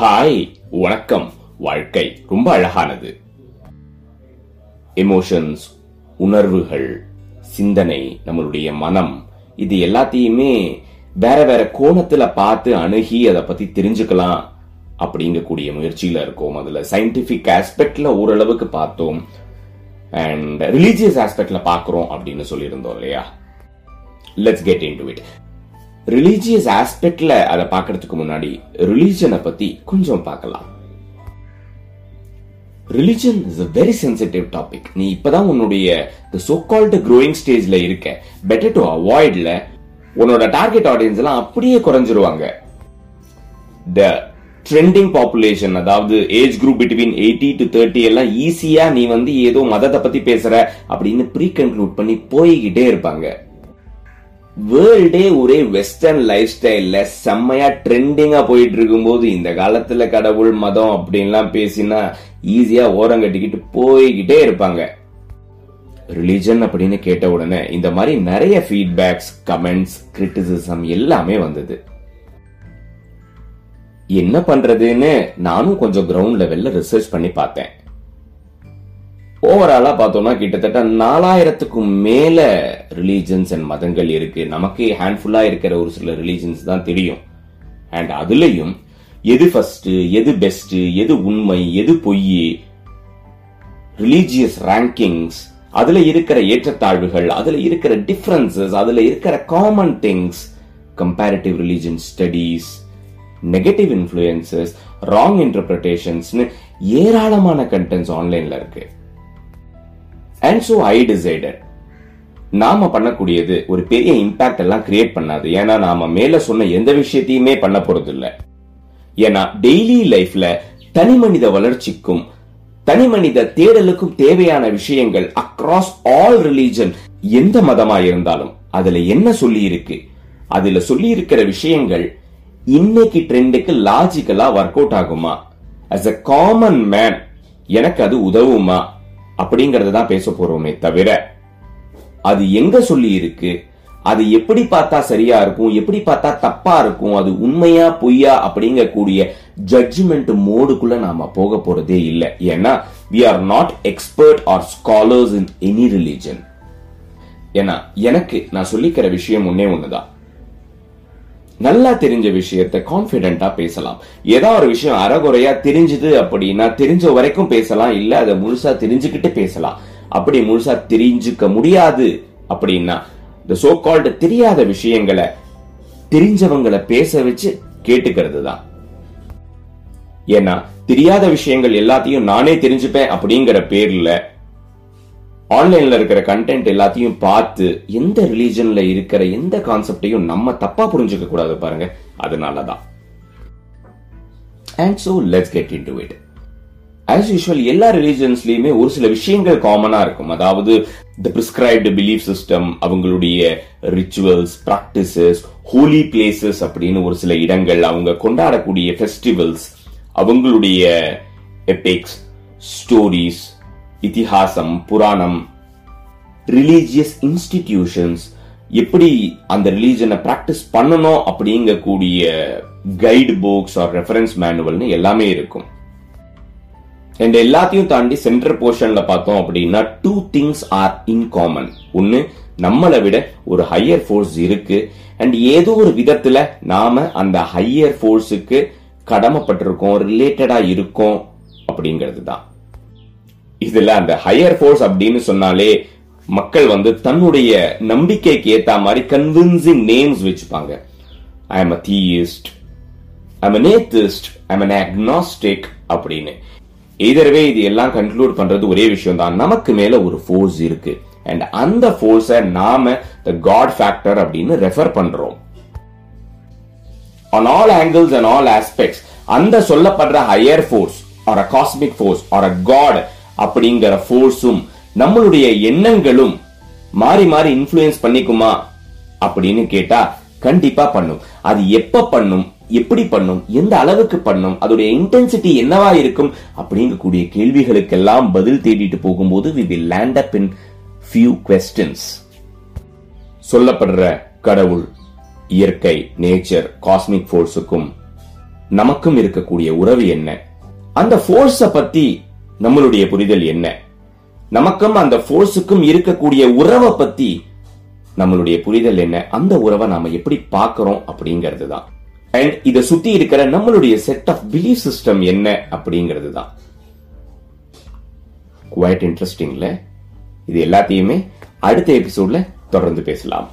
Hi வணக்கம். வாழ்க்கை ரொம்ப அழகானது. எமோஷன்ஸ் உணர்வுகள் சிந்தனை நம்மளுடைய மனம் இது எல்லாத்தையுமே வேற வேற கோணத்துல பார்த்து அணுகி அதை பத்தி தெரிஞ்சுக்கலாம் அப்படிங்கக்கூடிய முயற்சியில இருக்கோம். அதுல சயின்டிபிக் ஆஸ்பெக்ட்ல ஓரளவுக்கு பார்த்தோம். அண்ட் ரிலீஜியஸ் ஆஸ்பெக்ட்ல பாக்குறோம் அப்படின்னு சொல்லியிருந்தோம் இல்லையா? Let's get into it religious ஆஸ்பெக்ட்ல அதை பார்க்கறதுக்கு முன்னாடி ரிலீஜனை பத்தி கொஞ்சம் பார்க்கலாம். Religion is a very sensitive topic நீ இப்பதான் உன்னுடைய சோ கால்டு க்ரோயிங் ஸ்டேஜ்ல இருக்க. பெட்டர் டு அவாய்ட்ல உன்னோட டார்கெட் ஆடியன்ஸ் எல்லாம் அப்படியே குறைஞ்சிருவாங்க. த ட்ரெண்டிங் பாப்புலேஷன் அதாவது age group between eighty to thirty எல்லாம் ஈஸியா நீ வந்து ஏதோ மதத்தை பத்தி பேசுற அப்படின்னு ப்ரீ கன்க்ளூட் பண்ணி போய்கிட்டே இருப்பாங்க. வேர்ல்டே ஒரே வெஸ்டர்ன் லைஃப் ஸ்டைல்ல செம்மையா ட்ரெண்டிங்கா போயிட்டு இருக்கும்போது இந்த காலத்துல கடவுள் மதம் அப்படின்லாம் பேசினா ஈஸியா ஓரம் கட்டிக்கிட்டு போய்கிட்டே இருப்பாங்க. ரிலிஜன் அப்படின்னு கேட்ட உடனே இந்த மாதிரி நிறைய ஃபீட்பேக்ஸ் கமெண்ட்ஸ் கிரிட்டிசிசம் எல்லாமே வந்தது. என்ன பண்றதுன்னு நானும் கொஞ்சம் கிரவுண்ட் லெவல்ல ரிசர்ச் பண்ணி பார்த்தேன். ஓவராலாக பார்த்தோம்னா கிட்டத்தட்ட நாலாயிரத்துக்கும் மேலே ரிலீஜன்ஸ் அண்ட் மதங்கள் இருக்குது நமக்கு ஹேண்ட்ஃபுல்லாக இருக்கிற ஒரு சில ரிலீஜன்ஸ் தான் தெரியும். அண்ட் அதுலேயும் எது ஃபஸ்ட்டு எது பெஸ்ட்டு எது உண்மை எது பொய் ரிலீஜியஸ் ரேங்கிங்ஸ் அதில் இருக்கிற ஏற்றத்தாழ்வுகள் அதில் இருக்கிற டிஃப்ரென்சஸ் அதில் இருக்கிற common things comparative religion studies negative influences wrong இன்டர்பிரிட்டேஷன்ஸ்னு ஏராளமான கண்டென்ட்ஸ் ஆன்லைனில் இருக்குது அண்ட் சோ ஐ டிசைடட் நாம பண்ணக்கூடியது ஒரு பெரிய இம்பாக்ட் எல்லாம் கிரியேட் பண்ணாது. ஏன்னா நாம மேல சொன்ன எந்த விஷயத்தையுமே பண்ண போறது இல்ல ஏன்னா டெய்லி லைஃப்ல தனி மனித வளர்ச்சிக்கும் தனி மனித தேடலுக்கும் தேவையான விஷயங்கள் அக்ராஸ் ஆல் ரிலீஜன் எந்த மதமா இருந்தாலும் அதுல என்ன சொல்லி இருக்கு அதுல சொல்லி இருக்கிற விஷயங்கள் இன்னைக்கு ட்ரெண்டுக்கு லாஜிக்கலா ஒர்க் அவுட் ஆகுமா? அஸ் அ காமன் மேன் எனக்கு அது உதவுமா? அப்படிங்கறத தான் பேச போறோமே தவிர அது எங்க சொல்லி இருக்கு? அது எப்படி பார்த்தா சரியா இருக்கும்? எப்படி பார்த்தா தப்பா இருக்கும்? அது உண்மையா பொய்யா அப்படிங்கக்கூடிய ஜட்ஜ்மெண்ட் மோடுக்குள்ள நாம போக போறதே இல்ல. ஏன்னா we are not expert or scholars in any religion ஏன்னா எனக்கு நான் சொல்லிக்கிற விஷயம் ஒன்னே ஒண்ணுதான். நல்லா தெரிஞ்ச விஷயத்த கான்பிடென்டா பேசலாம். ஏதாவது ஒரு விஷயம் அறகுறையா தெரிஞ்சது அப்படின்னா தெரிஞ்ச வரைக்கும் பேசலாம். இல்ல அதை முழுசா தெரிஞ்சுக்கிட்டு பேசலாம். அப்படி முழுசா தெரிஞ்சுக்க முடியாது அப்படின்னா இந்த சோ கால்டு தெரியாத விஷயங்களை தெரிஞ்சவங்களை பேச வச்சு கேட்டுக்கிறது தான் ஏன்னா தெரியாத விஷயங்கள் எல்லாத்தையும் நானே தெரிஞ்சுப்பேன் அப்படிங்கிற பேர்ல ஆன்லைன்ல இருக்கிற கண்டென்ட் எல்லாத்தையும் பார்த்து எந்த ரிலீஜன்ல இருக்கிற எந்த கான்செப்டையும் நம்ம தப்பா புரிஞ்சுக்க கூடாது பாருங்க. அதனாலதான். And so let's get into it as usual எல்லா ரிலீஜன்ஸ்லயுமே ஒரு சில விஷயங்கள் காமனா இருக்கும். அதாவது த பிரிஸ்கிரைப்டு பிலீஃப் சிஸ்டம் அவங்களுடைய ரிச்சுவல்ஸ் ப்ராக்டிசஸ் ஹோலி பிளேசஸ் அப்படின்னு ஒரு சில இடங்கள் அவங்க கொண்டாடக்கூடிய ஃபெஸ்டிவல்ஸ் அவங்களுடைய எபிக்ஸ் ஸ்டோரிஸ் இத்திஹாசம் புராணம் ரிலீஜியஸ் இன்ஸ்டிடியூஷன்ஸ் எப்படி அந்த ரிலீஜனை பிராக்டிஸ் பண்ணணும் அப்படிங்கக்கூடிய கைடு புக்ஸ் ஆர் ரெஃபரன்ஸ் மேனுவல்னு எல்லாமே இருக்கும். அண்ட் எல்லாத்தையும் தாண்டி சென்டர் போர்ஷன்ல பார்த்தோம் அப்படின்னா two things are in common ஒன்னு நம்மளை விட ஒரு ஹையர் ஃபோர்ஸ் இருக்கு. அண்ட் ஏதோ ஒரு விதத்துல நாம அந்த ஹையர் ஃபோர்ஸுக்கு கடமைப்பட்டிருக்கோம் ரிலேட்டடா இருக்கோம் அப்படிங்கிறது தான் இதுல அந்த ஹையர் ஃபோர்ஸ் அப்படின்னு சொன்னாலே மக்கள் வந்து தன்னுடைய நம்பிக்கைக்கு ஏத்த மாதிரி கன்வின்சிங் நேம்ஸ் வச்சுப்பாங்க. I am a theist I'm an atheist I'm an agnostic அப்படின்னு. இதரவே இது எல்லாம் கன்க்ளூட் பண்றது ஒரே விஷயம் தான் நமக்கு மேல ஒரு ஃபோர்ஸ் இருக்கு. அண்ட் அந்த ஃபோர்ஸ நாம த காட் ஃபேக்டர் அப்படின்னு ரெஃபர் பண்றோம். On all angles and all aspects அந்த சொல்லப்படுற higher force or a cosmic force or a god அப்படிங்கிற ஃபோர்ஸும் நம்மளுடைய எண்ணங்களும் மாறி மாறி இன்ஃப்ளூயன்ஸ் பண்ணிக்குமா அப்படின்னு கேட்டா கண்டிப்பா பண்ணும். அது எப்ப பண்ணும் எப்படி பண்ணும் எந்த அளவுக்கு பண்ணும் அதோடைய இன்டென்சிட்டி என்னவா இருக்கும் அப்படிங்கக்கூடிய கேள்விகளுக்கெல்லாம் பதில் தேடிட்டு போகும்போது we will land up in few questions சொல்லப்படுற கடவுள் இயற்கை நேச்சர் காஸ்மிக் ஃபோர்ஸுக்கும் நமக்கும் இருக்கக்கூடிய உறவு என்ன? அந்த ஃபோர்ஸ பத்தி நம்மளுடைய புரிதல் என்ன? நமக்கும் அந்த ஃபோர்ஸுக்கும் இருக்கக்கூடிய உறவை பத்தி நம்மளுடைய புரிதல் என்ன? அந்த உறவை நாம எப்படி பாக்குறோம் அப்படிங்கிறது தான் அண்ட் இதை சுத்தி இருக்கிற நம்மளுடைய செட் ஆஃப் பிலீஃப் சிஸ்டம் என்ன அப்படிங்கிறது தான் குவைட் இன்ட்ரெஸ்டிங்ல இது எல்லாத்தையுமே அடுத்த எபிசோட்ல தொடர்ந்து பேசலாம்.